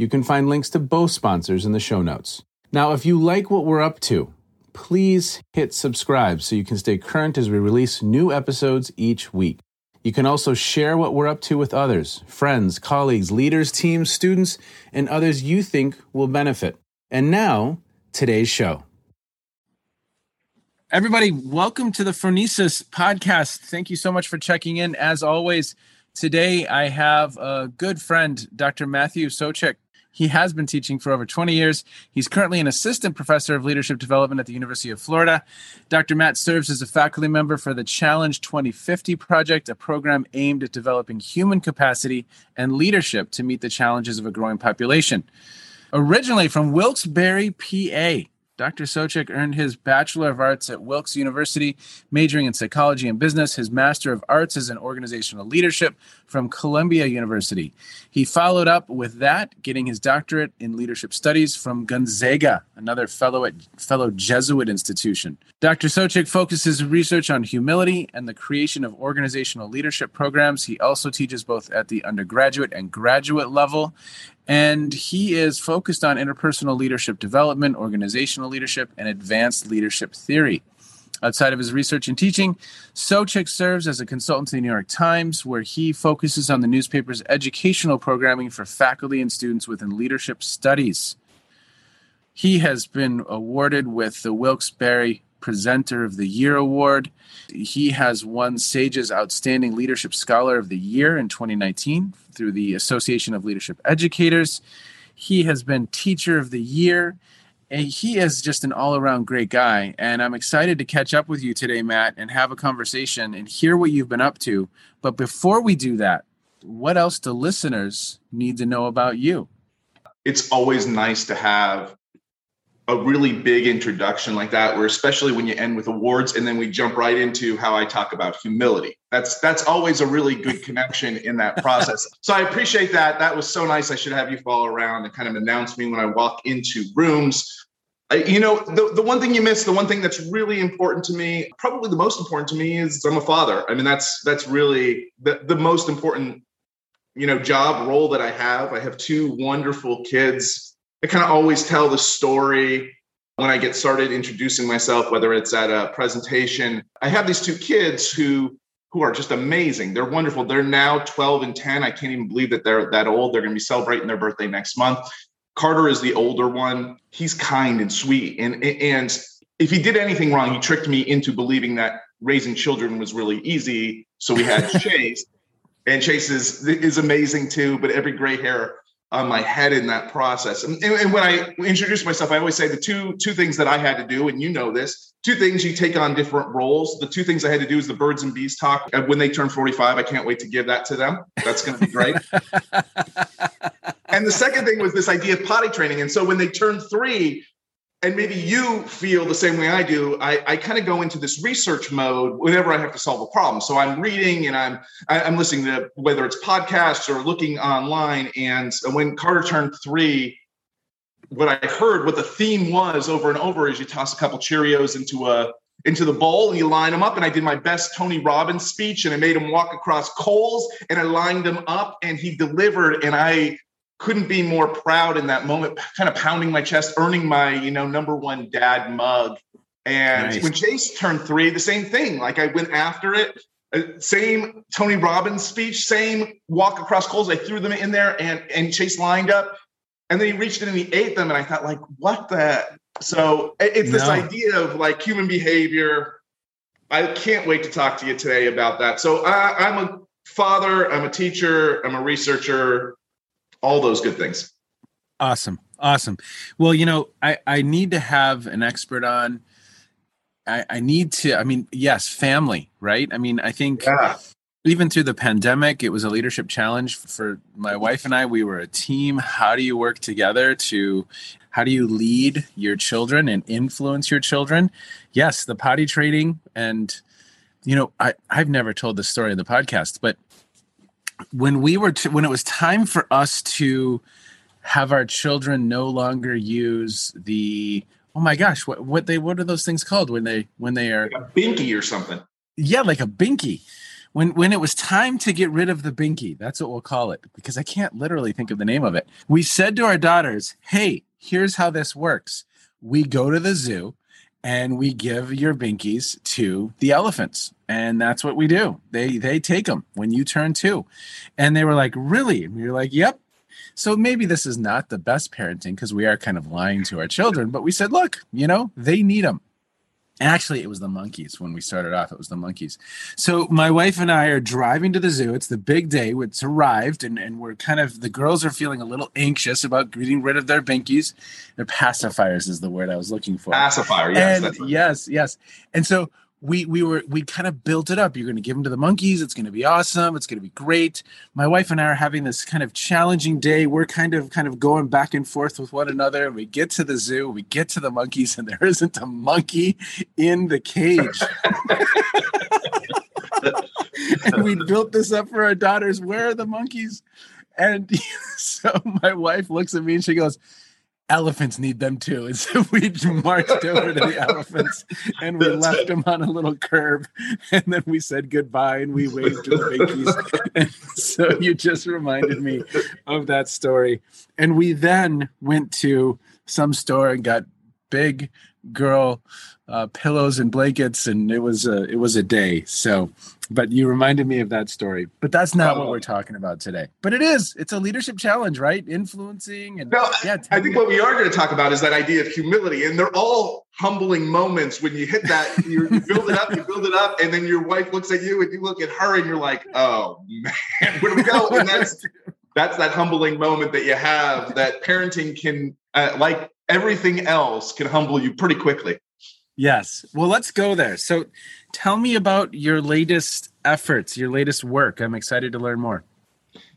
You can find links to both sponsors in the show notes. Now, if you like what we're up to, please hit subscribe so you can stay current as we release new episodes each week. You can also share what we're up to with others, friends, colleagues, leaders, teams, students, and others you think will benefit. And now, today's show. Everybody, welcome to the Phronesis podcast. Thank you so much for checking in. As always, today I have a good friend, Dr. Matthew Sowcik, he has been teaching for over 20 years. He's currently an assistant professor of leadership development at the University of Florida. Dr. Matt serves as a faculty member for the Challenge 2050 project, a program aimed at developing human capacity and leadership to meet the challenges of a growing population. Originally from Wilkes-Barre, PA, Dr. Sowcik earned his Bachelor of Arts at Wilkes University, majoring in psychology and business, his Master of Arts is in organizational leadership from Columbia University. He followed up with that, getting his doctorate in leadership studies from Gonzaga, another fellow at fellow Jesuit institution. Dr. Sowcik focuses research on humility and the creation of organizational leadership programs. He also teaches both at the undergraduate and graduate level and he is focused on interpersonal leadership development, organizational leadership, and advanced leadership theory. Outside of his research and teaching, Sowcik serves as a consultant to the New York Times, where he focuses on the newspaper's educational programming for faculty and students within leadership studies. He has been awarded with the Wilkes-Barre Presenter of the Year award. He has won SAGE's Outstanding Leadership Scholar of the Year in 2019 through the Association of Leadership Educators. He has been Teacher of the Year. And he is just an all around great guy. And I'm excited to catch up with you today, Matt, and have a conversation and hear what you've been up to. But before we do that, what else do listeners need to know about you? It's always nice to have a really big introduction like that where especially when you end with awards and then we jump right into how i talk about humility. That's that's always a really good connection in that process. So i appreciate that. That was so nice. I should have you follow around and kind of announce me when i walk into rooms. You know the, the one thing you miss the one thing that's really important to me probably the most important to me is i'm a father. I mean that's that's really the, the most important you know job role that i have. I have two wonderful kids I kind of always tell the story when I get started introducing myself, whether it's at a presentation. I have these two kids who who are just amazing. They're wonderful. They're now 12 and 10. I can't even believe that they're that old. They're going to be celebrating their birthday next month. Carter is the older one. He's kind and sweet. And and if he did anything wrong, he tricked me into believing that raising children was really easy. So we had Chase. And Chase is is amazing too, but every gray hair on my head in that process. And, and, when I introduce myself, I always say the two two things that I had to do, and you know this, two things you take on different roles. The two things I had to do is the birds and bees talk. And when they turn 45, I can't wait to give that to them. That's going to be great. and the second thing was this idea of potty training. And so when they turn three, and maybe you feel the same way I do. I, I kind of go into this research mode whenever I have to solve a problem. So I'm reading and I'm I'm listening to whether it's podcasts or looking online. And when Carter turned three, what I heard, what the theme was over and over is you toss a couple Cheerios into a into the bowl and you line them up. And I did my best Tony Robbins speech and I made him walk across coals and I lined them up and he delivered. And I couldn't be more proud in that moment, kind of pounding my chest, earning my, you know, number one dad mug. And nice. when Chase turned three, the same thing. Like I went after it. Uh, same Tony Robbins speech, same walk across coals. I threw them in there and and Chase lined up. And then he reached in and he ate them. And I thought, like, what the? So it's no. this idea of like human behavior. I can't wait to talk to you today about that. So uh, I'm a father, I'm a teacher, I'm a researcher, all those good things. Awesome. Awesome. Well, you know, I, I need to have an expert on. I, I need to, I mean, yes, family, right? I mean, I think yeah. even through the pandemic, it was a leadership challenge for my wife and I. We were a team. How do you work together to, how do you lead your children and influence your children? Yes, the potty training. And, you know, I, I've never told this story in the podcast, but when we were to, when it was time for us to have our children no longer use the oh my gosh what what they what are those things called when they when they are like a binky or something. Yeah like a binky. When when it was time to get rid of the binky that's what we'll call it because i can't literally think of the name of it. We said to our daughters hey here's how this works. We go to the zoo and we give your binkies to the elephants. And that's what we do. They they take them when you turn two. And they were like really? And we were like yep. So maybe this is not the best parenting because we are kind of lying to our children but we said look you know they need them Actually, it was the monkeys when we started off. It was the monkeys. So my wife and I are driving to the zoo. It's the big day. It's arrived, and, and we're kind of the girls are feeling a little anxious about getting rid of their binkies. Their pacifiers is the word I was looking for. Pacifier, yes. And yes, yes. And so we we were we kind of built it up. You're going to give them to the monkeys. It's going to be awesome. It's going to be great. My wife and I are having this kind of challenging day. We're kind of kind of going back and forth with one another. We get to the zoo. We get to the monkeys, and there isn't a monkey in the cage. and we built this up for our daughters. Where are the monkeys? And so my wife looks at me and she goes, elephants need them too. And so we marched over to the elephants and we That's left it. them on a little curb. And then we said goodbye and we waved to the binkies. and so you just reminded me of that story. And we then went to some store and got big girl uh, pillows and blankets, and it was a it was a day. So, but you reminded me of that story. But that's not what we're talking about today. But it is. It's a leadership challenge, right? Influencing and no, yeah. I think what we are going to talk about is that idea of humility, and they're all humbling moments when you hit that. You, you build it up, you build it up, and then your wife looks at you, and you look at her, and you're like, "Oh man, where do we go?" And that's that's that humbling moment that you have that parenting can uh, like everything else can humble you pretty quickly. Yes. Well, let's go there. So tell me about your latest efforts, your latest work. I'm excited to learn more.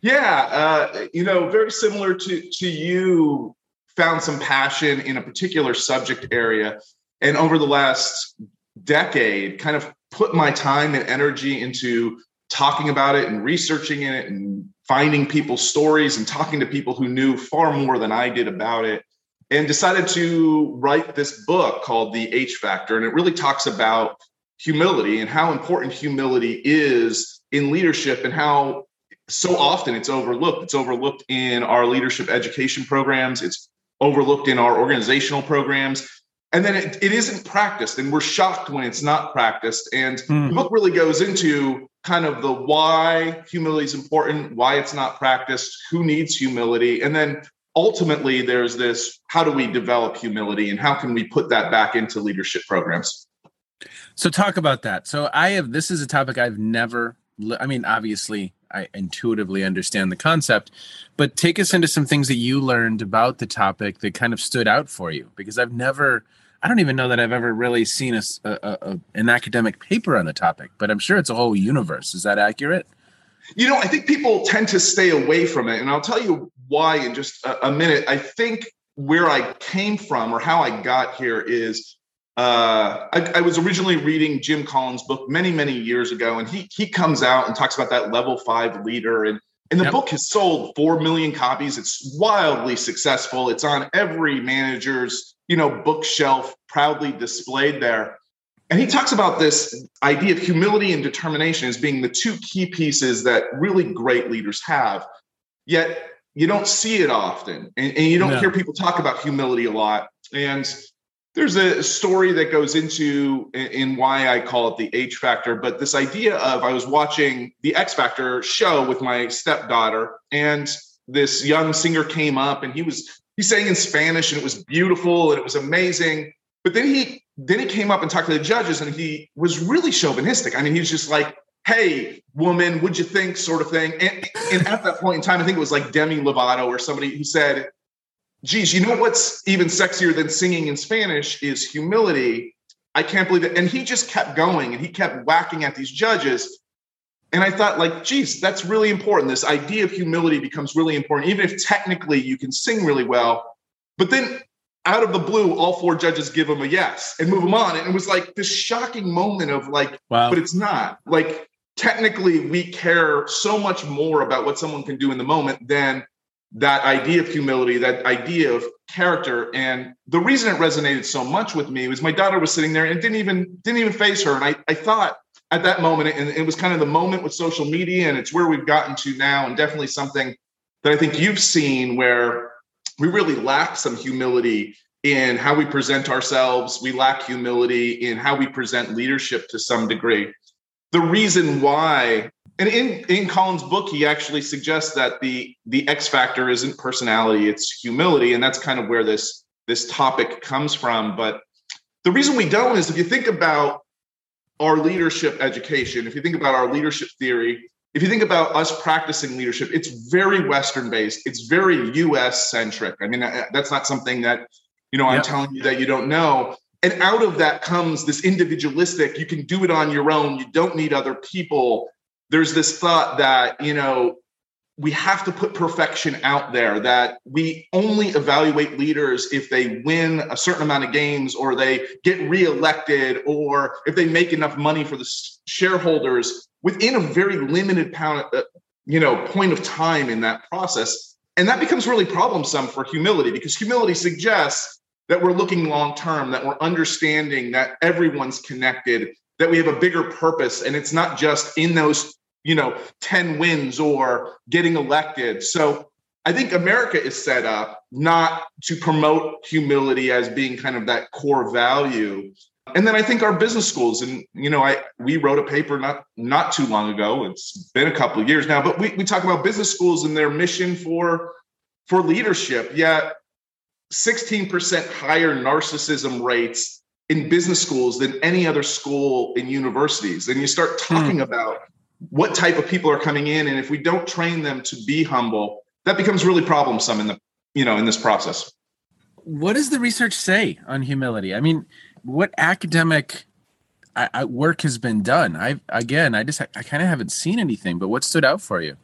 Yeah, uh, you know, very similar to to you found some passion in a particular subject area and over the last decade kind of put my time and energy into talking about it and researching it and finding people's stories and talking to people who knew far more than I did about it and decided to write this book called The H Factor. And it really talks about humility and how important humility is in leadership and how so often it's overlooked. It's overlooked in our leadership education programs, it's overlooked in our organizational programs. And then it, it isn't practiced, and we're shocked when it's not practiced. And mm. the book really goes into kind of the why humility is important, why it's not practiced, who needs humility, and then ultimately there's this how do we develop humility and how can we put that back into leadership programs so talk about that so i have this is a topic i've never i mean obviously I intuitively understand the concept. But take us into some things that you learned about the topic that kind of stood out for you, because I've never, I don't even know that I've ever really seen a, a, a an academic paper on the topic, but I'm sure it's a whole universe. Is that accurate? You know, I think people tend to stay away from it. And I'll tell you why in just a, a minute. I think where I came from or how I got here is uh, I, I, was originally reading Jim Collins' book many, many years ago, and he he comes out and talks about that level five leader, and and the yep. book has sold four million copies. It's wildly successful. It's on every manager's you know bookshelf, proudly displayed there. And he talks about this idea of humility and determination as being the two key pieces that really great leaders have. Yet you don't see it often, and, and you don't no. hear people talk about humility a lot. And there's a story that goes into in why I call it the H factor, but this idea of I was watching the X Factor show with my stepdaughter, and this young singer came up and he was he sang in Spanish and it was beautiful and it was amazing. But then he then he came up and talked to the judges and he was really chauvinistic. I mean, he was just like, "Hey, woman, what'd you think?" sort of thing. And, and at that point in time, I think it was like Demi Lovato or somebody who said, geez, you know what's even sexier than singing in Spanish is humility. I can't believe it. And he just kept going and he kept whacking at these judges. And I thought, like, geez, that's really important. This idea of humility becomes really important, even if technically you can sing really well. But then out of the blue, all four judges give him a yes and move him on. And it was like this shocking moment of like, wow. but it's not. Like, technically, we care so much more about what someone can do in the moment than that idea of humility, that idea of character. And the reason it resonated so much with me was my daughter was sitting there and didn't even didn't even face her. And I, I thought at that moment, and it was kind of the moment with social media, and it's where we've gotten to now, and definitely something that I think you've seen where we really lack some humility in how we present ourselves. We lack humility in how we present leadership to some degree. The reason why and in in Collins' book, he actually suggests that the the X factor isn't personality; it's humility, and that's kind of where this this topic comes from. But the reason we don't is if you think about our leadership education, if you think about our leadership theory, if you think about us practicing leadership, it's very Western based. It's very U.S. centric. I mean, uh, that's not something that you know I'm telling you that you don't know. And out of that comes this individualistic. You can do it on your own. You don't need other people there's this thought that, you know, we have to put perfection out there that we only evaluate leaders if they win a certain amount of games or they get reelected or if they make enough money for the shareholders within a very limited pound, uh, you know point of time in that process and that becomes really problemsome for humility because humility suggests that we're looking long term that we're understanding that everyone's connected that we have a bigger purpose and it's not just in those you know 10 wins or getting elected. So i think america is set up not to promote humility as being kind of that core value. And then i think our business schools and you know i we wrote a paper not not too long ago. It's been a couple of years now but we, we talk about business schools and their mission for for leadership. Yet 16% higher narcissism rates in business schools than any other school in universities. And you start talking mm. about what type of people are coming in and if we don't train them to be humble that becomes really problemsome in the you know in this process. What does the research say on humility? I mean what academic I, I work has been done? I again i just i kind of haven't seen anything but what stood out for you?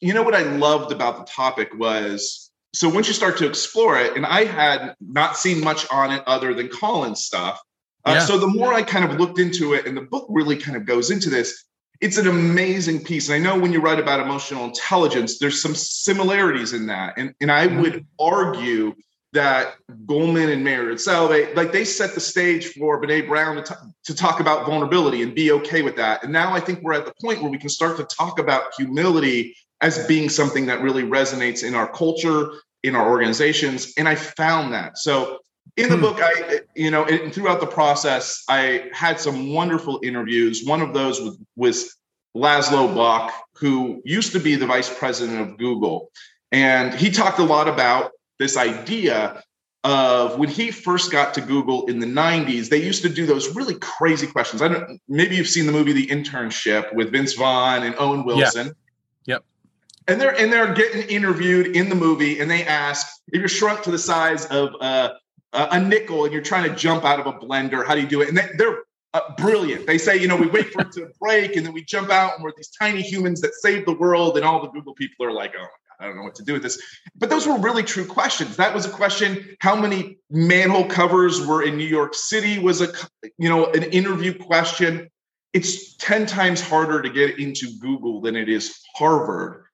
You know what i loved about the topic was so once you start to explore it and i had not seen much on it other than collins stuff uh, yeah. so the more i kind of looked into it and the book really kind of goes into this it's an amazing piece. And I know when you write about emotional intelligence, there's some similarities in that. And, and I would mm-hmm. argue that Goleman and Meredith Salovey, like they set the stage for Brene Brown to, t- to talk about vulnerability and be okay with that. And now I think we're at the point where we can start to talk about humility as being something that really resonates in our culture, in our organizations. And I found that. So in the hmm. book i you know and throughout the process i had some wonderful interviews one of those was, was laszlo bock who used to be the vice president of google and he talked a lot about this idea of when he first got to google in the 90s they used to do those really crazy questions i don't maybe you've seen the movie the internship with vince vaughn and owen wilson yeah. And they're and they're getting interviewed in the movie, and they ask if you're shrunk to the size of uh, a nickel and you're trying to jump out of a blender, how do you do it? And they, they're uh, brilliant. They say, you know, we wait for it to break and then we jump out and we're these tiny humans that save the world. And all the Google people are like, oh I don't know what to do with this. But those were really true questions. That was a question. How many manhole covers were in New York City was a you know an interview question. It's 10 times harder to get into Google than it is Harvard.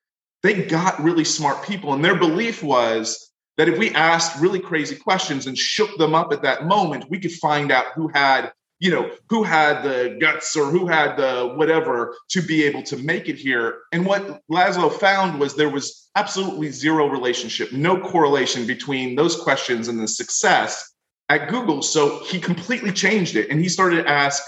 They got really smart people, and their belief was that if we asked really crazy questions and shook them up at that moment, we could find out who had you know, who had the guts or who had the whatever to be able to make it here. And what Laszlo found was there was absolutely zero relationship, no correlation between those questions and the success at Google. So he completely changed it and he started to ask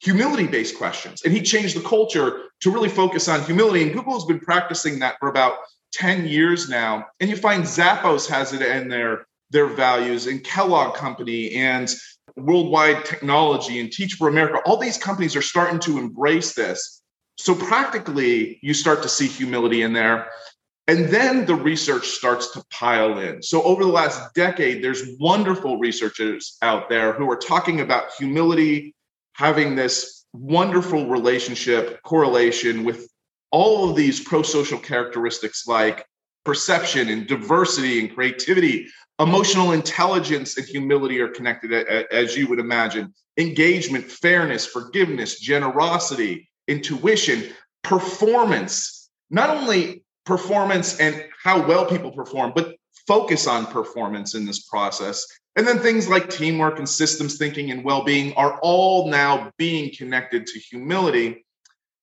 humility based questions. And he changed the culture to really focus on humility. And Google has been practicing that for about 10 years now. And you find Zappos has it in their their values and Kellogg Company and Worldwide Technology and Teach for America, all these companies are starting to embrace this. So practically, you start to see humility in there. And then the research starts to pile in. So, over the last decade, there's wonderful researchers out there who are talking about humility having this wonderful relationship, correlation with all of these pro social characteristics like perception and diversity and creativity Emotional intelligence and humility are connected, as you would imagine. Engagement, fairness, forgiveness, generosity, intuition, performance. Not only performance and how well people perform, but focus on performance in this process. And then things like teamwork and systems thinking and well being are all now being connected to humility.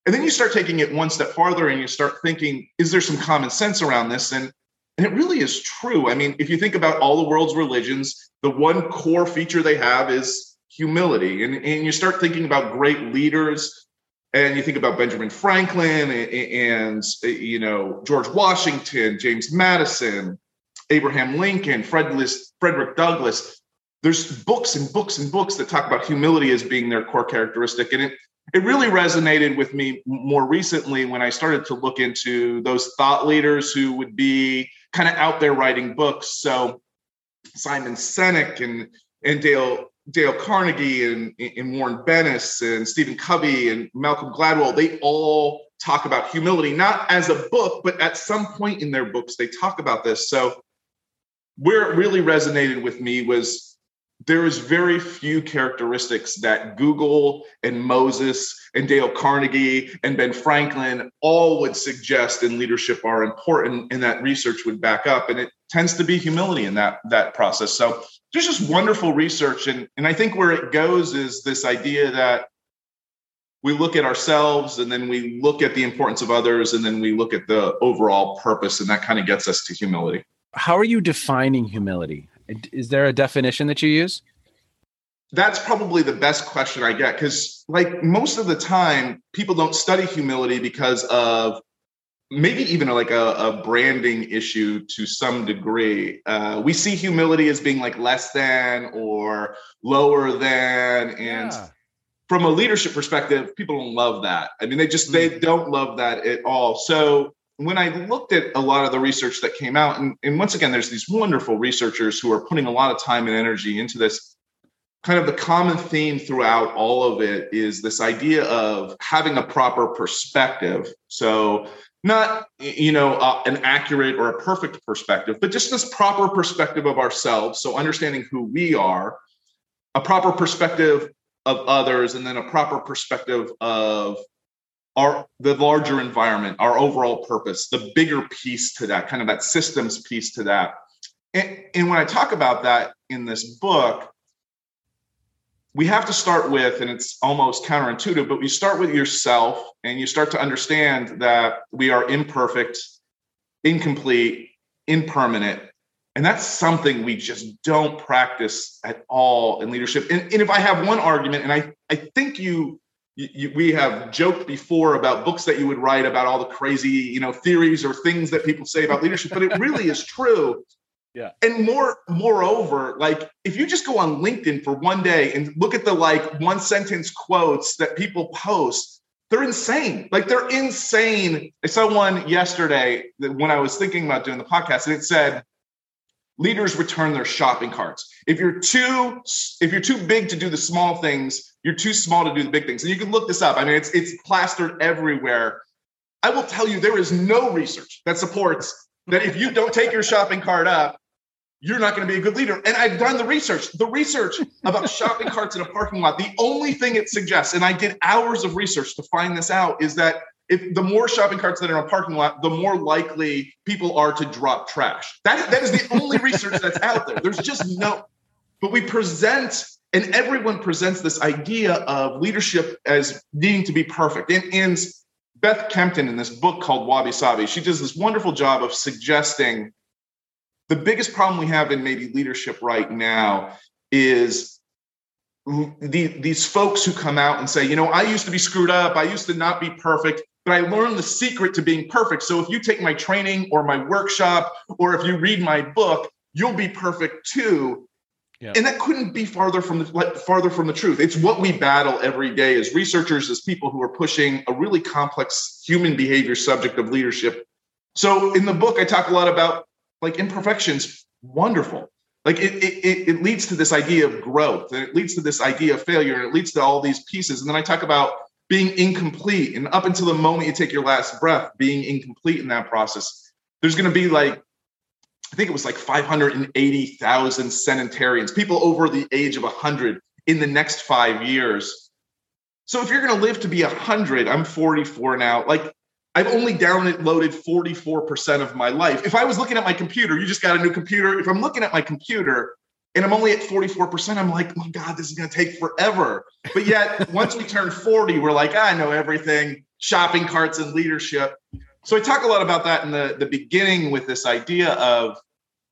And then you start taking it one step farther and you start thinking, is there some common sense around this? And and it really is true. I mean, if you think about all the world's religions, the one core feature they have is humility. And, and you start thinking about great leaders, and you think about Benjamin Franklin and, and you know George Washington, James Madison, Abraham Lincoln, Frederick Douglass. There's books and books and books that talk about humility as being their core characteristic, and it it really resonated with me more recently when I started to look into those thought leaders who would be kind of out there writing books. So Simon Sinek and and Dale Dale Carnegie and, and Warren Bennis and Stephen Covey and Malcolm Gladwell, they all talk about humility, not as a book, but at some point in their books, they talk about this. So where it really resonated with me was there is very few characteristics that Google and Moses and Dale Carnegie and Ben Franklin all would suggest in leadership are important and that research would back up. And it tends to be humility in that, that process. So there's just wonderful research. And, and I think where it goes is this idea that we look at ourselves and then we look at the importance of others and then we look at the overall purpose and that kind of gets us to humility. How are you defining humility? Is there a definition that you use? That's probably the best question I get because, like, most of the time, people don't study humility because of maybe even like a, a branding issue to some degree. Uh, we see humility as being like less than or lower than. And yeah. from a leadership perspective, people don't love that. I mean, they just, mm. they don't love that at all. So when I looked at a lot of the research that came out, and, and once again, there's these wonderful researchers who are putting a lot of time and energy into this. Kind of the common theme throughout all of it is this idea of having a proper perspective. So, not you know uh, an accurate or a perfect perspective, but just this proper perspective of ourselves. So, understanding who we are, a proper perspective of others, and then a proper perspective of our the larger environment, our overall purpose, the bigger piece to that, kind of that systems piece to that. And, and when I talk about that in this book, we have to start with, and it's almost counterintuitive, but we start with yourself and you start to understand that we are imperfect, incomplete, impermanent. And that's something we just don't practice at all in leadership. And, and if I have one argument, and I, I think you you, we have joked before about books that you would write about all the crazy, you know, theories or things that people say about leadership, but it really is true. Yeah. And more, moreover, like if you just go on LinkedIn for one day and look at the like one sentence quotes that people post, they're insane. Like they're insane. I saw one yesterday when I was thinking about doing the podcast, and it said leaders return their shopping carts. If you're too if you're too big to do the small things, you're too small to do the big things. And you can look this up. I mean, it's it's plastered everywhere. I will tell you, there is no research that supports that if you don't take your shopping cart up, you're not going to be a good leader. And I've done the research, the research about shopping carts in a parking lot. The only thing it suggests, and I did hours of research to find this out, is that if the more shopping carts that are in a parking lot, the more likely people are to drop trash. That, that is the only research that's out there. There's just no, but we present, and everyone presents this idea of leadership as needing to be perfect. And, and Beth Kempton in this book called Wabi Sabi, she does this wonderful job of suggesting the biggest problem we have in maybe leadership right now is the, these folks who come out and say, you know, I used to be screwed up, I used to not be perfect, but I learned the secret to being perfect. So if you take my training or my workshop, or if you read my book, you'll be perfect too. Yeah. And that couldn't be farther from the farther from the truth. It's what we battle every day as researchers, as people who are pushing a really complex human behavior subject of leadership. So in the book, I talk a lot about like imperfections. Wonderful. Like it, it, it leads to this idea of growth, and it leads to this idea of failure, and it leads to all these pieces. And then I talk about being incomplete, and up until the moment you take your last breath, being incomplete in that process. There's going to be like I think it was like 580,000 centenarians, people over the age of 100 in the next five years. So if you're going to live to be 100, I'm 44 now, like I've only downloaded 44% of my life. If I was looking at my computer, you just got a new computer. If I'm looking at my computer and I'm only at 44%, I'm like, my God, this is going to take forever. But yet, once we turn 40, we're like, I know everything shopping carts and leadership. So I talk a lot about that in the, the beginning with this idea of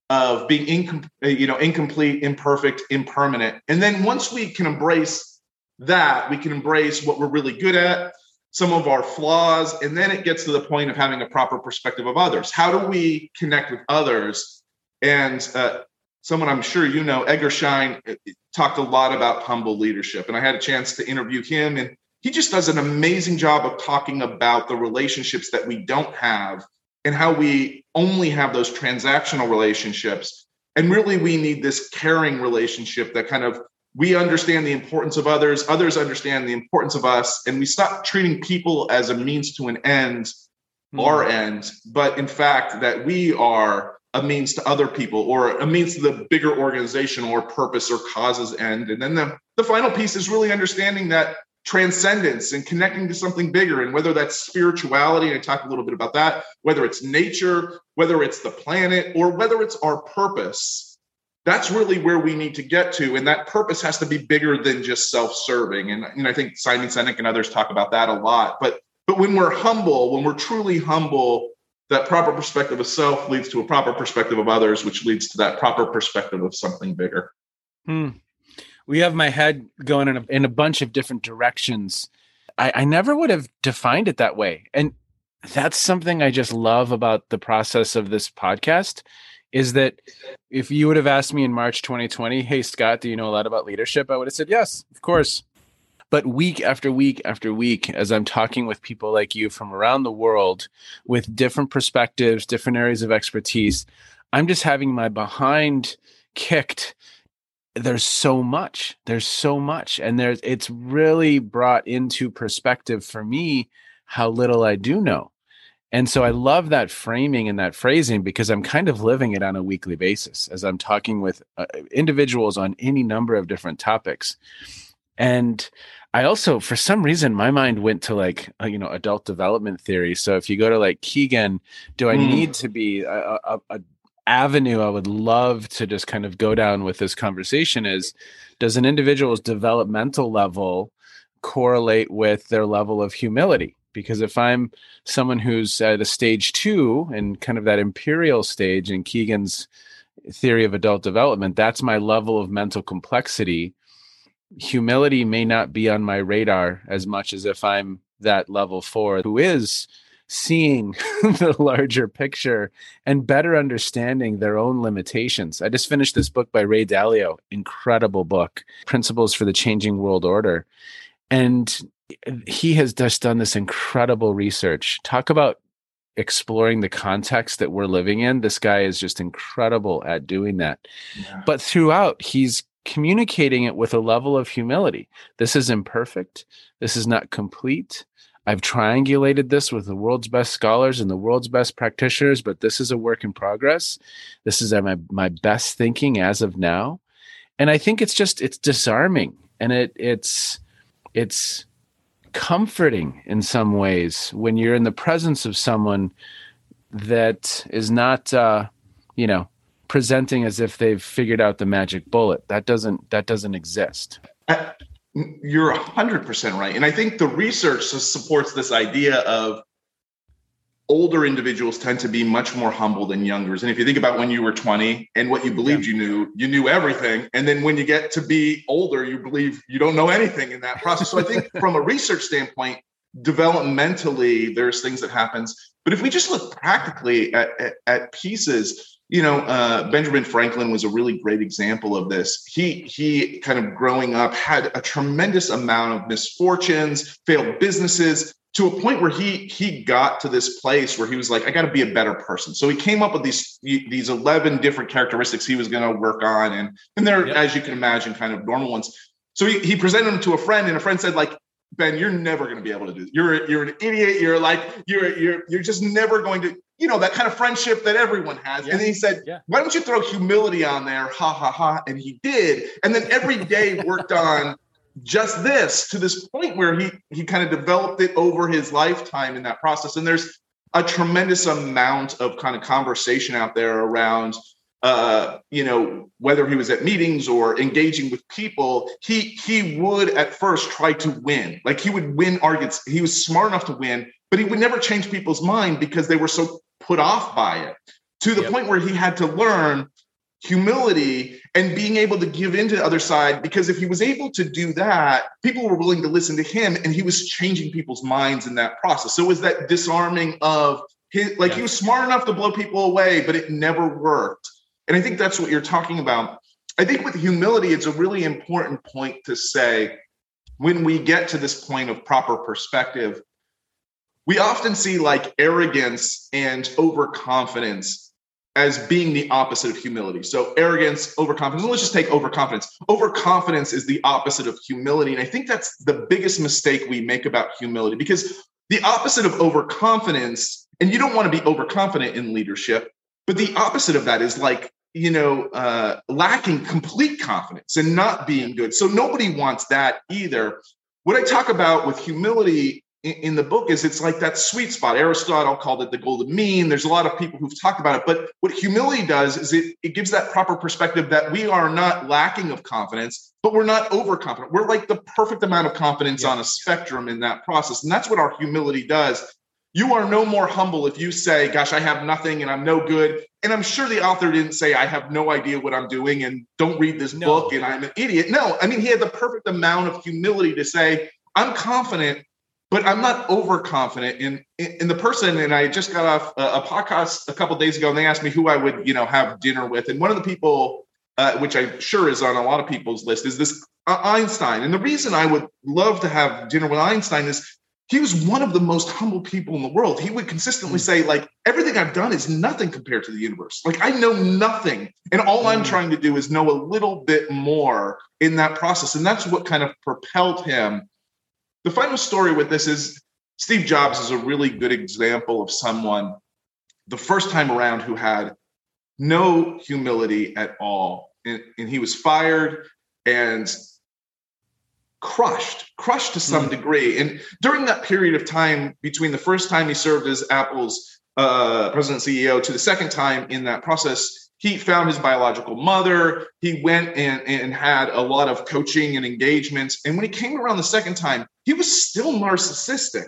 of being incom- you know incomplete, imperfect, impermanent. And then once we can embrace that, we can embrace what we're really good at, some of our flaws, and then it gets to the point of having a proper perspective of others. How do we connect with others? And uh, someone I'm sure you know, Edgar Schein, uh, talked a lot about humble leadership, and I had a chance to interview him and he just does an amazing job of talking about the relationships that we don't have and how we only have those transactional relationships. And really, we need this caring relationship that kind of we understand the importance of others, others understand the importance of us, and we stop treating people as a means to an end, mm. our end, but in fact, that we are a means to other people or a means to the bigger organization or purpose or causes end. And then the, the final piece is really understanding that transcendence and connecting to something bigger. And whether that's spirituality, and I talk a little bit about that, whether it's nature, whether it's the planet, or whether it's our purpose, that's really where we need to get to. And that purpose has to be bigger than just self-serving. And know, I think Simon Sinek and others talk about that a lot. But but when we're humble, when we're truly humble, that proper perspective of self leads to a proper perspective of others, which leads to that proper perspective of something bigger. Hmm we have my head going in a, in a bunch of different directions. I, I never would have defined it that way. And that's something I just love about the process of this podcast is that if you would have asked me in March 2020, hey, Scott, do you know a lot about leadership? I would have said, yes, of course. But week after week after week, as I'm talking with people like you from around the world with different perspectives, different areas of expertise, I'm just having my behind kicked. There's so much there's so much and there's it's really brought into perspective for me how little i do know. And so i love that framing and that phrasing because i'm kind of living it on a weekly basis as i'm talking with uh, individuals on any number of different topics and i also for some reason my mind went to like uh, you know adult development theory so if you go to like Kegan, do i mm. need to be a, a, a avenue I would love to just kind of go down with this conversation is does an individual's developmental level correlate with their level of humility? Because if I'm someone who's at a stage two and kind of that imperial stage in Kegan's theory of adult development, that's my level of mental complexity. Humility may not be on my radar as much as if I'm that level four who is seeing the larger picture and better understanding their own limitations. I just finished this book by Ray Dalio, incredible book, Principles for the Changing World Order. And he has just done this incredible research. Talk about exploring the context that we're living in. This guy is just incredible at doing that. Yeah. But throughout, he's communicating it with a level of humility. This is imperfect. This is not complete. I've triangulated this with the world's best scholars and the world's best practitioners, but this is a work in progress. This is my my best thinking as of now. And I think it's just it's disarming and it it's it's comforting in some ways when you're in the presence of someone that is not uh, you know presenting as if they've figured out the magic bullet that doesn't that doesn't exist uh, you're 100% right and i think the research supports this idea of older individuals tend to be much more humble than youngers. And if you think about when you were 20 and what you believed yeah. you knew, you knew everything. And then when you get to be older, you believe you don't know anything in that process. So I think from a research standpoint, developmentally, there's things that happens. But if we just look practically at, at, at pieces, you know, uh, Benjamin Franklin was a really great example of this. He he kind of growing up had a tremendous amount of misfortunes, failed businesses, to a point where he he got to this place where he was like i got to be a better person so he came up with these these 11 different characteristics he was going to work on and and they're yep. as you can imagine kind of normal ones so he, he presented them to a friend and a friend said like ben you're never going to be able to do this. you're you're an idiot you're like you're you're you're just never going to you know that kind of friendship that everyone has. Yeah. and he said yeah. why don't you throw humility on there? Ha ha ha. And he did. And then every day worked on just this to this point where he he kind of developed it over his lifetime in that process. And there's a tremendous amount of kind of conversation out there around uh, you know whether he was at meetings or engaging with people he he would at first try to win. Like he would win arguments. He was smart enough to win but he would never change people's mind because they were so put off by it to the yep. point where he had to learn humility and being able to give in to the other side because if he was able to do that people were willing to listen to him and he was changing people's minds in that process so it was that disarming of his like yeah. he was smart enough to blow people away but it never worked and i think that's what you're talking about i think with humility it's a really important point to say when we get to this point of proper perspective we often see like arrogance and overconfidence as being the opposite of humility. So arrogance, overconfidence. Let's just take overconfidence. Overconfidence is the opposite of humility. And I think that's the biggest mistake we make about humility because the opposite of overconfidence, and you don't want to be overconfident in leadership, but the opposite of that is like, you know, uh, lacking complete confidence and not being good. So nobody wants that either. What I talk about with humility in the book is it's like that sweet spot. Aristotle called it the golden mean. There's a lot of people who've talked about it. But what humility does is it, it gives that proper perspective that we are not lacking of confidence, but we're not overconfident. We're like the perfect amount of confidence yeah. on a spectrum in that process. And that's what our humility does. You are no more humble if you say, Gosh, I have nothing and I'm no good. And I'm sure the author didn't say, I have no idea what I'm doing and don't read this no. book and I'm an idiot. No, I mean, he had the perfect amount of humility to say, I'm confident but I'm not overconfident in, in the person. And I just got off a, a podcast a couple days ago, and they asked me who I would, you know, have dinner with. And one of the people, uh, which I'm sure is on a lot of people's list, is this uh, Einstein. And the reason I would love to have dinner with Einstein is he was one of the most humble people in the world. He would consistently say, like, everything I've done is nothing compared to the universe. Like, I know nothing. And all I'm mm. trying to do is know a little bit more in that process. And that's what kind of propelled him the final story with this is Steve Jobs is a really good example of someone the first time around who had no humility at all. And, and he was fired and crushed, crushed to some mm. degree. And during that period of time between the first time he served as Apple's uh, president CEO to the second time in that process, he found his biological mother. He went and, and had a lot of coaching and engagements. And when he came around the second time, he was still narcissistic,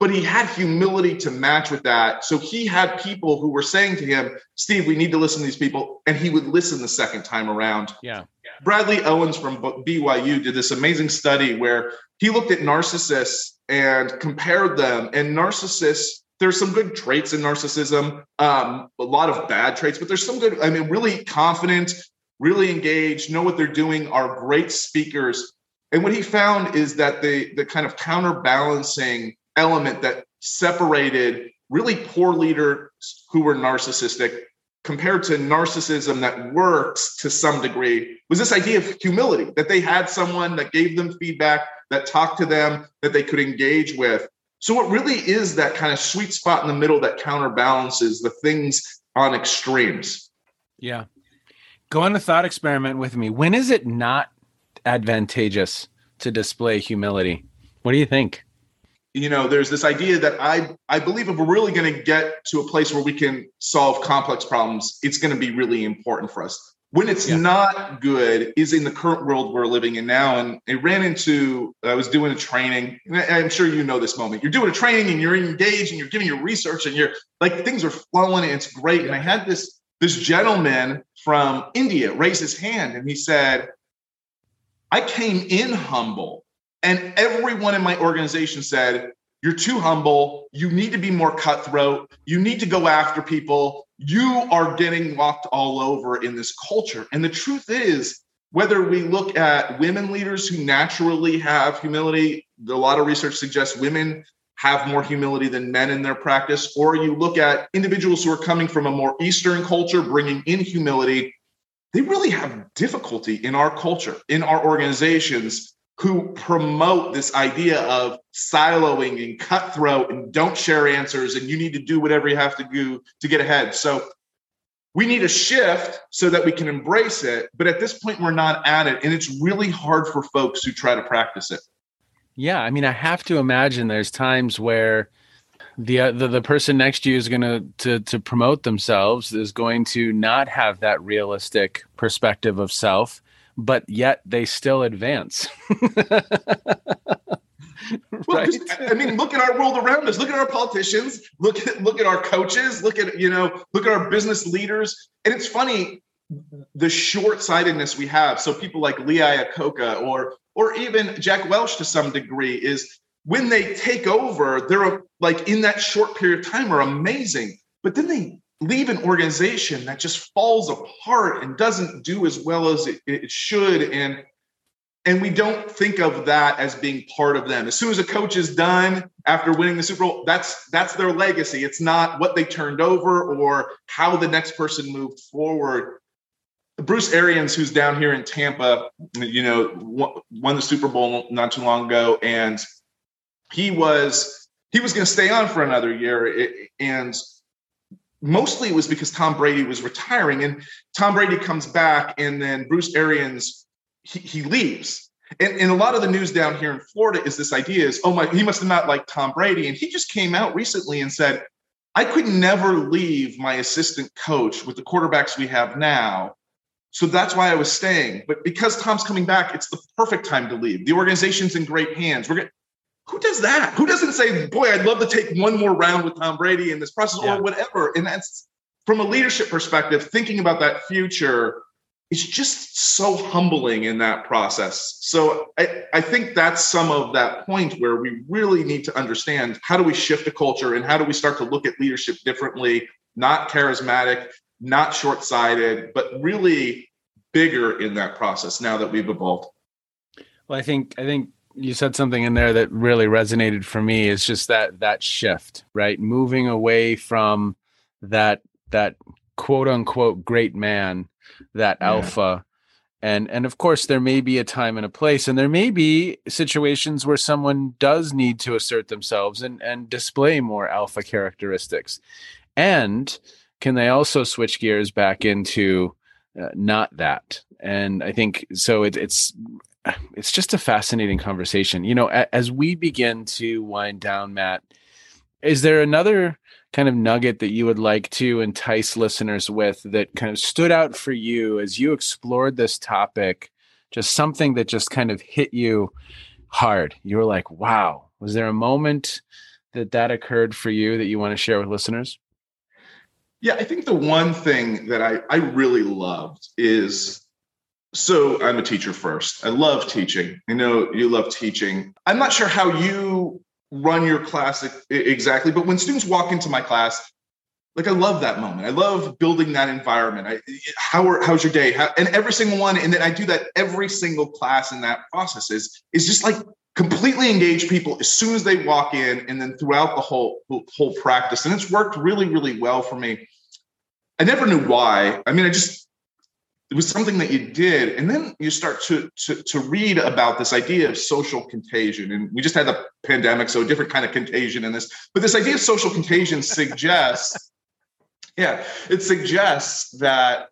but he had humility to match with that. So he had people who were saying to him, Steve, we need to listen to these people. And he would listen the second time around. Yeah. Bradley Owens from BYU did this amazing study where he looked at narcissists and compared them. And narcissists there's some good traits in narcissism, um, a lot of bad traits, but there's some good, I mean, really confident, really engaged, know what they're doing, are great speakers. And what he found is that the the kind of counterbalancing element that separated really poor leaders who were narcissistic compared to narcissism that works to some degree was this idea of humility that they had someone that gave them feedback that talked to them that they could engage with so it really is that kind of sweet spot in the middle that counterbalances the things on extremes? Yeah. Go on a thought experiment with me. When is it not advantageous to display humility? What do you think? You know there's this idea that i i believe if we're really going to get to a place where we can solve complex problems it's going to be really important for us when it's yeah. not good is in the current world we're living in now and i ran into i was doing a training i'm sure you know this moment you're doing a training and you're engaged and you're giving your research and you're like things are flowing and it's great and i had this this gentleman from india raise his hand and he said i came in humble and everyone in my organization said, You're too humble. You need to be more cutthroat. You need to go after people. You are getting walked all over in this culture. And the truth is, whether we look at women leaders who naturally have humility, a lot of research suggests women have more humility than men in their practice, or you look at individuals who are coming from a more Eastern culture, bringing in humility, they really have difficulty in our culture, in our organizations who promote this idea of siloing and cutthroat and don't share answers and you need to do whatever you have to do to get ahead. So we need a shift so that we can embrace it. But at this point, we're not at it. And it's really hard for folks who try to practice it. Yeah. I mean, I have to imagine there's times where the, uh, the the person next to you is going to to to promote themselves is going to not have that realistic perspective of self but yet they still advance. well, right? I mean, look at our world around us. Look at our politicians. Look at look at our coaches. Look at you know, look at our business leaders. And it's funny the short-sightedness we have. So people like Lee Iacocca or or even Jack Welch to some degree is when they take over, they're like in that short period of time are amazing. But then they leave an organization that just falls apart and doesn't do as well as it, it, should and and we don't think of that as being part of them. As soon as a coach is done after winning the super bowl that's that's their legacy. It's not what they turned over or how the next person moved forward. Bruce arians who's down here in tampa you know won the super bowl not too long ago and he was he was going to stay on for another year and mostly it was because Tom Brady was retiring, and Tom Brady comes back, and then Bruce Arians he, he leaves. And, and a lot of the news down here in Florida is this idea is, oh my, he must have not liked Tom Brady. And he just came out recently and said, I could never leave my assistant coach with the quarterbacks we have now. So that's why I was staying. But because Tom's coming back, it's the perfect time to leave. The organization's in great hands. We're going who does that? Who doesn't say, boy, I'd love to take one more round with Tom Brady in this process yeah. or whatever? And that's from a leadership perspective, thinking about that future is just so humbling in that process. So I, I think that's some of that point where we really need to understand how do we shift the culture and how do we start to look at leadership differently, not charismatic, not short sighted, but really bigger in that process now that we've evolved. Well, I think I think you said something in there that really resonated for me is just that that shift right? Moving away from that that quote unquote great man that yeah. alpha. And and of course there may be a time and a place and there may be situations where someone does need to assert themselves and and display more alpha characteristics. And can they also switch gears back into uh, not that? And i think so it, it's it's just a fascinating conversation. You know, as we begin to wind down, Matt, is there another kind of nugget that you would like to entice listeners with that kind of stood out for you as you explored this topic? Just something that just kind of hit you hard. You were like, wow. Was there a moment that that occurred for you that you want to share with listeners? Yeah, I think the one thing that I, I really loved is so I'm a teacher first. I love teaching. I know you love teaching. I'm not sure how you run your class exactly, but when students walk into my class, like I love that moment. I love building that environment. I, how are, how's your day? How, and every single one, and then I do that every single class in that process is is just like completely engage people as soon as they walk in, and then throughout the whole whole practice. And it's worked really really well for me. I never knew why. I mean, I just it was something that you did and then you start to, to to read about this idea of social contagion and we just had the pandemic so a different kind of contagion in this but this idea of social contagion suggests yeah, it suggests that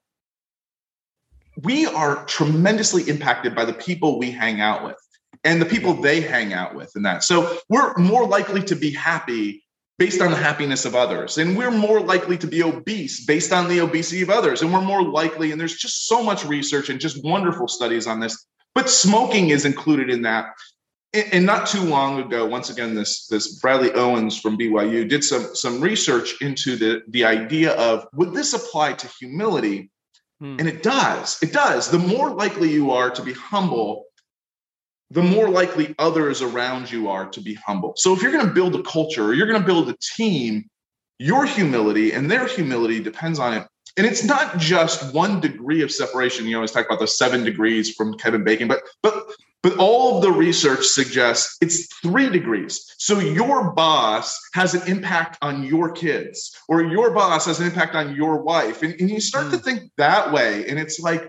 we are tremendously impacted by the people we hang out with and the people they hang out with and that. So we're more likely to be happy based on the happiness of others. And we're more likely to be obese based on the obesity of others. And we're more likely, and there's just so much research and just wonderful studies on this. But smoking is included in that and not too long ago, once again, this this Bradley Owens from BYU did some some research into the the idea of would this apply to humility, hmm. and it does. It does. The more likely you are to be humble, the more likely others around you are to be humble. So if you're going to build a culture or you're going to build a team, your humility and their humility depends on it. And it's not just one degree of separation. You always talk about the seven degrees from Kevin Bacon, but but but all of the research suggests it's three degrees. So your boss has an impact on your kids, or your boss has an impact on your wife. And, and you start mm. to hmm. think that way. And it's like,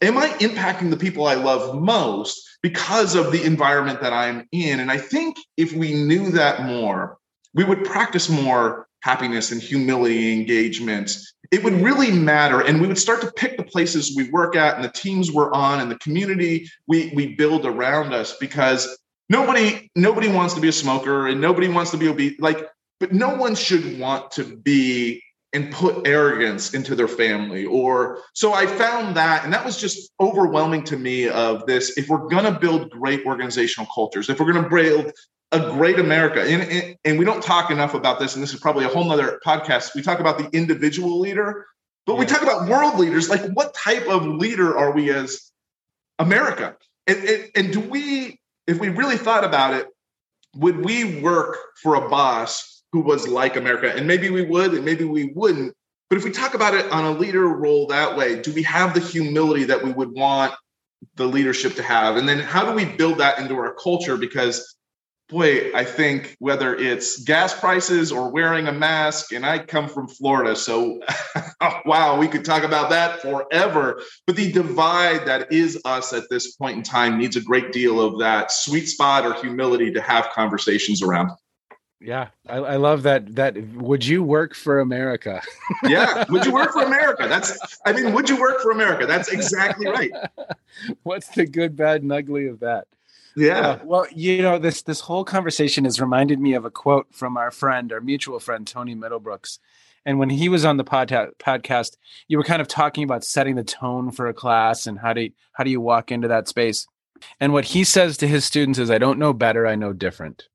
am I impacting the people I love most because of the environment that I'm in? And I think if we knew that more, we would practice more happiness and humility engagement. It would really matter. And we would start to pick the places we work at and the teams we're on and the community we we build around us because nobody nobody wants to be a smoker and nobody wants to be obese. Like but no one should want to be and put arrogance into their family or so i found that and that was just overwhelming to me of this if we're going to build great organizational cultures if we're going to build a great America. And, and, and, we don't talk enough about this, and this is probably a whole nother podcast. We talk about the individual leader, but yeah. we talk about world leaders. Like, what type of leader are we as America? And, and, and do we, if we really thought about it, would we work for a boss who was like America? And maybe we would, and maybe we wouldn't. But if we talk about it on a leader role that way, do we have the humility that we would want the leadership to have? And then how do we build that into our culture? Because boy, I think whether it's gas prices or wearing a mask, and I come from Florida, so wow, we could talk about that forever. But the divide that is us at this point in time needs a great deal of that sweet spot or humility to have conversations around. Yeah, I, I love that. That would you work for America? yeah, would you work for America? That's, I mean, would you work for America? That's exactly right. What's the good, bad, and ugly of that? Yeah. Uh, well, you know, this this whole conversation has reminded me of a quote from our friend, our mutual friend Tony Middlebrooks. And when he was on the pod- podcast, you were kind of talking about setting the tone for a class and how do you, how do you walk into that space. And what he says to his students is, "I don't know better, I know different."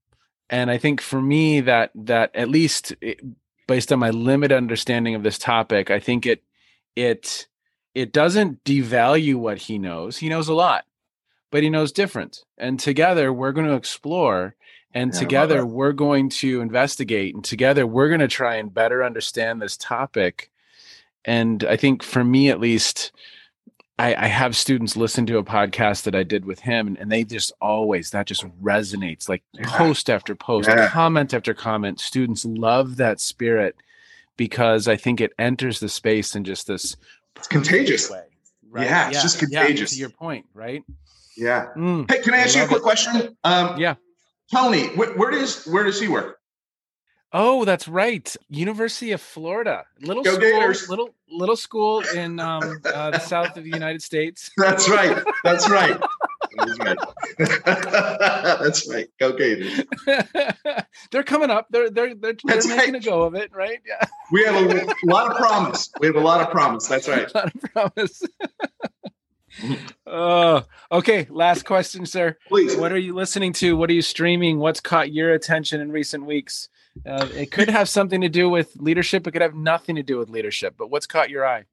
And I think for me, that that at least it, based on my limited understanding of this topic, I think it it it doesn't devalue what he knows. He knows a lot but he knows different. And together we're going to explore and yeah, together we're going to investigate and together we're going to try and better understand this topic. And I think for me at least, I, I, have students listen to a podcast that I did with him, and, and they just always that just resonates like yeah. post after post, yeah. comment after comment. Students love that spirit because I think it enters the space in just this it's contagious way. Right? Yeah, it's just contagious. to your point, right? Yeah. Mm, hey, can I ask I you a quick it. question? Um, yeah. Tony, wh- where does where does he work? Oh, that's right. University of Florida. Little Go school, Gators. little little school in um, uh, the south of the United States. That's right. That's right. That's right. That's right. Go Gators. they're coming up. They're they're they're, they're making right. a go of it, right? Yeah. We have a lot of promise. We have a lot of promise. That's right. A lot of promise. Oh, okay. Last question, sir. Please. What are you listening to? What are you streaming? What's caught your attention in recent weeks? Uh, it could have something to do with leadership. It could have nothing to do with leadership. But what's caught your eye?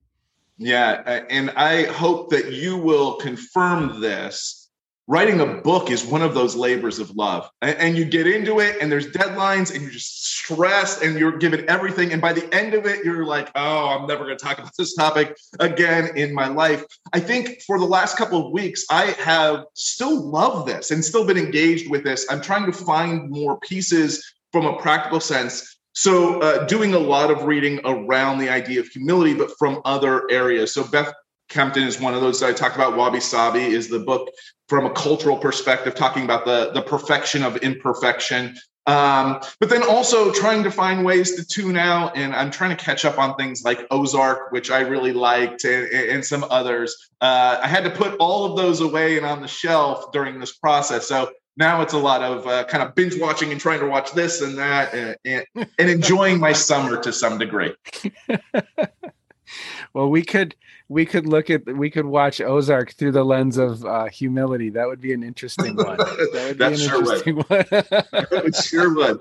Yeah, and I hope that you will confirm this. writing a book is one of those labors of love. And, you get into it, and there's deadlines, and you're just stressed, and you're given everything. And by the end of it, you're like, oh, I'm never going to talk about this topic again in my life. I think for the last couple of weeks, I have still loved this and still been engaged with this. I'm trying to find more pieces from a practical sense so, uh, doing a lot of reading around the idea of humility, but from other areas. So, Beth Kempton is one of those that I talked about. Wabi Sabi is the book from a cultural perspective, talking about the, the perfection of imperfection. Um, but then also trying to find ways to tune out. And I'm trying to catch up on things like Ozark, which I really liked, and, and some others. Uh, I had to put all of those away and on the shelf during this process. So now it's a lot of uh, kind of binge watching and trying to watch this and that and, and, and enjoying my summer to some degree well we could we could look at we could watch ozark through the lens of uh, humility that would be an interesting one that would be an sure interesting would. one it sure would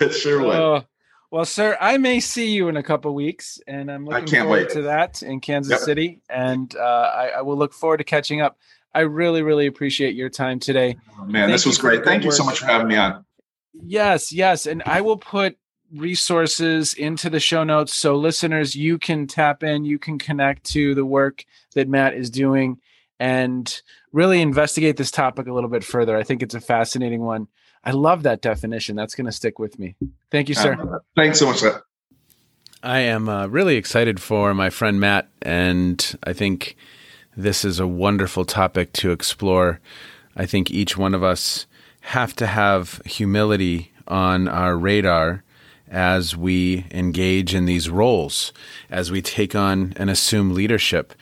it sure would oh, well, sir, I may see you in a couple weeks, and I'm looking forward wait. to that in Kansas yep. City, and uh, I, I, will look forward to catching up. I really, really appreciate your time today. Oh, man, Thank this was great. Thank you so much for having me on. Yes, yes. And I will put resources into the show notes so listeners, you can tap in, you can connect to the work that Matt is doing and really investigate this topic a little bit further. I think it's a fascinating one. I love that definition. That's going to stick with me. Thank you, sir. Uh, thanks so much. Sir. I am uh, really excited for my friend Matt, and I think this is a wonderful topic to explore. I think each one of us have to have humility on our radar as we engage in these roles, as we take on and assume leadership.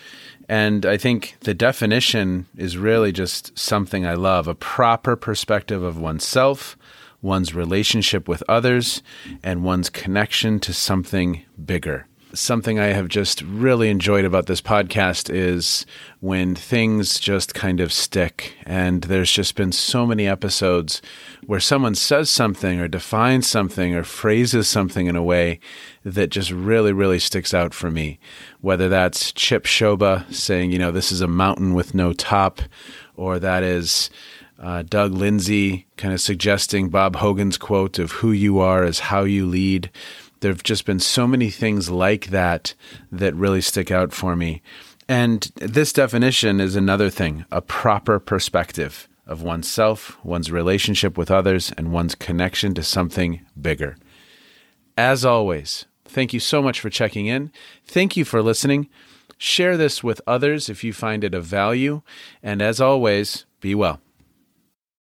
And I think the definition is really just something I love a proper perspective of oneself, one's relationship with others, and one's connection to something bigger something I have just really enjoyed about this podcast is when things just kind of stick. And there's just been so many episodes where someone says something or defines something or phrases something in a way that just really, really sticks out for me. Whether that's Chip Souba saying, you know, this is a mountain with no top, or that is. Uh, Doug Lindsay kind of suggesting Bob Hogan's quote of who you are is how you lead there have just been so many things like that that really stick out for me. And this definition is another thing a proper perspective of oneself, one's relationship with others, and one's connection to something bigger. As always, thank you so much for checking in. Thank you for listening. Share this with others if you find it of value. And as always, be well.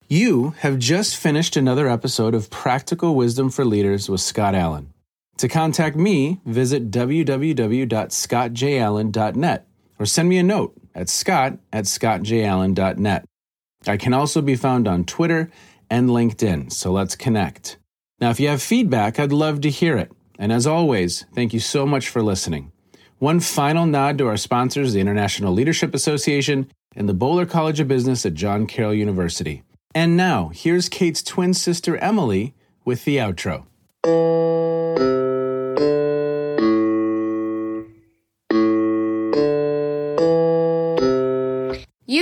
You have just finished another episode of Practical Wisdom for Leaders with Scott Allen. To contact me, visit www.scottjallen.net or send me a note at scott at scottjallen.net. I can also be found on Twitter and LinkedIn, so let's connect. Now, if you have feedback, I'd love to hear it. And as always, thank you so much for listening. One final nod to our sponsors, the International Leadership Association and the Boler College of Business at John Carroll University. And now, here's Kate's twin sister, Emily, with the outro. You've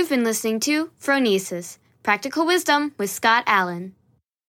been listening to Phronesis Practical Wisdom with Scott Allen.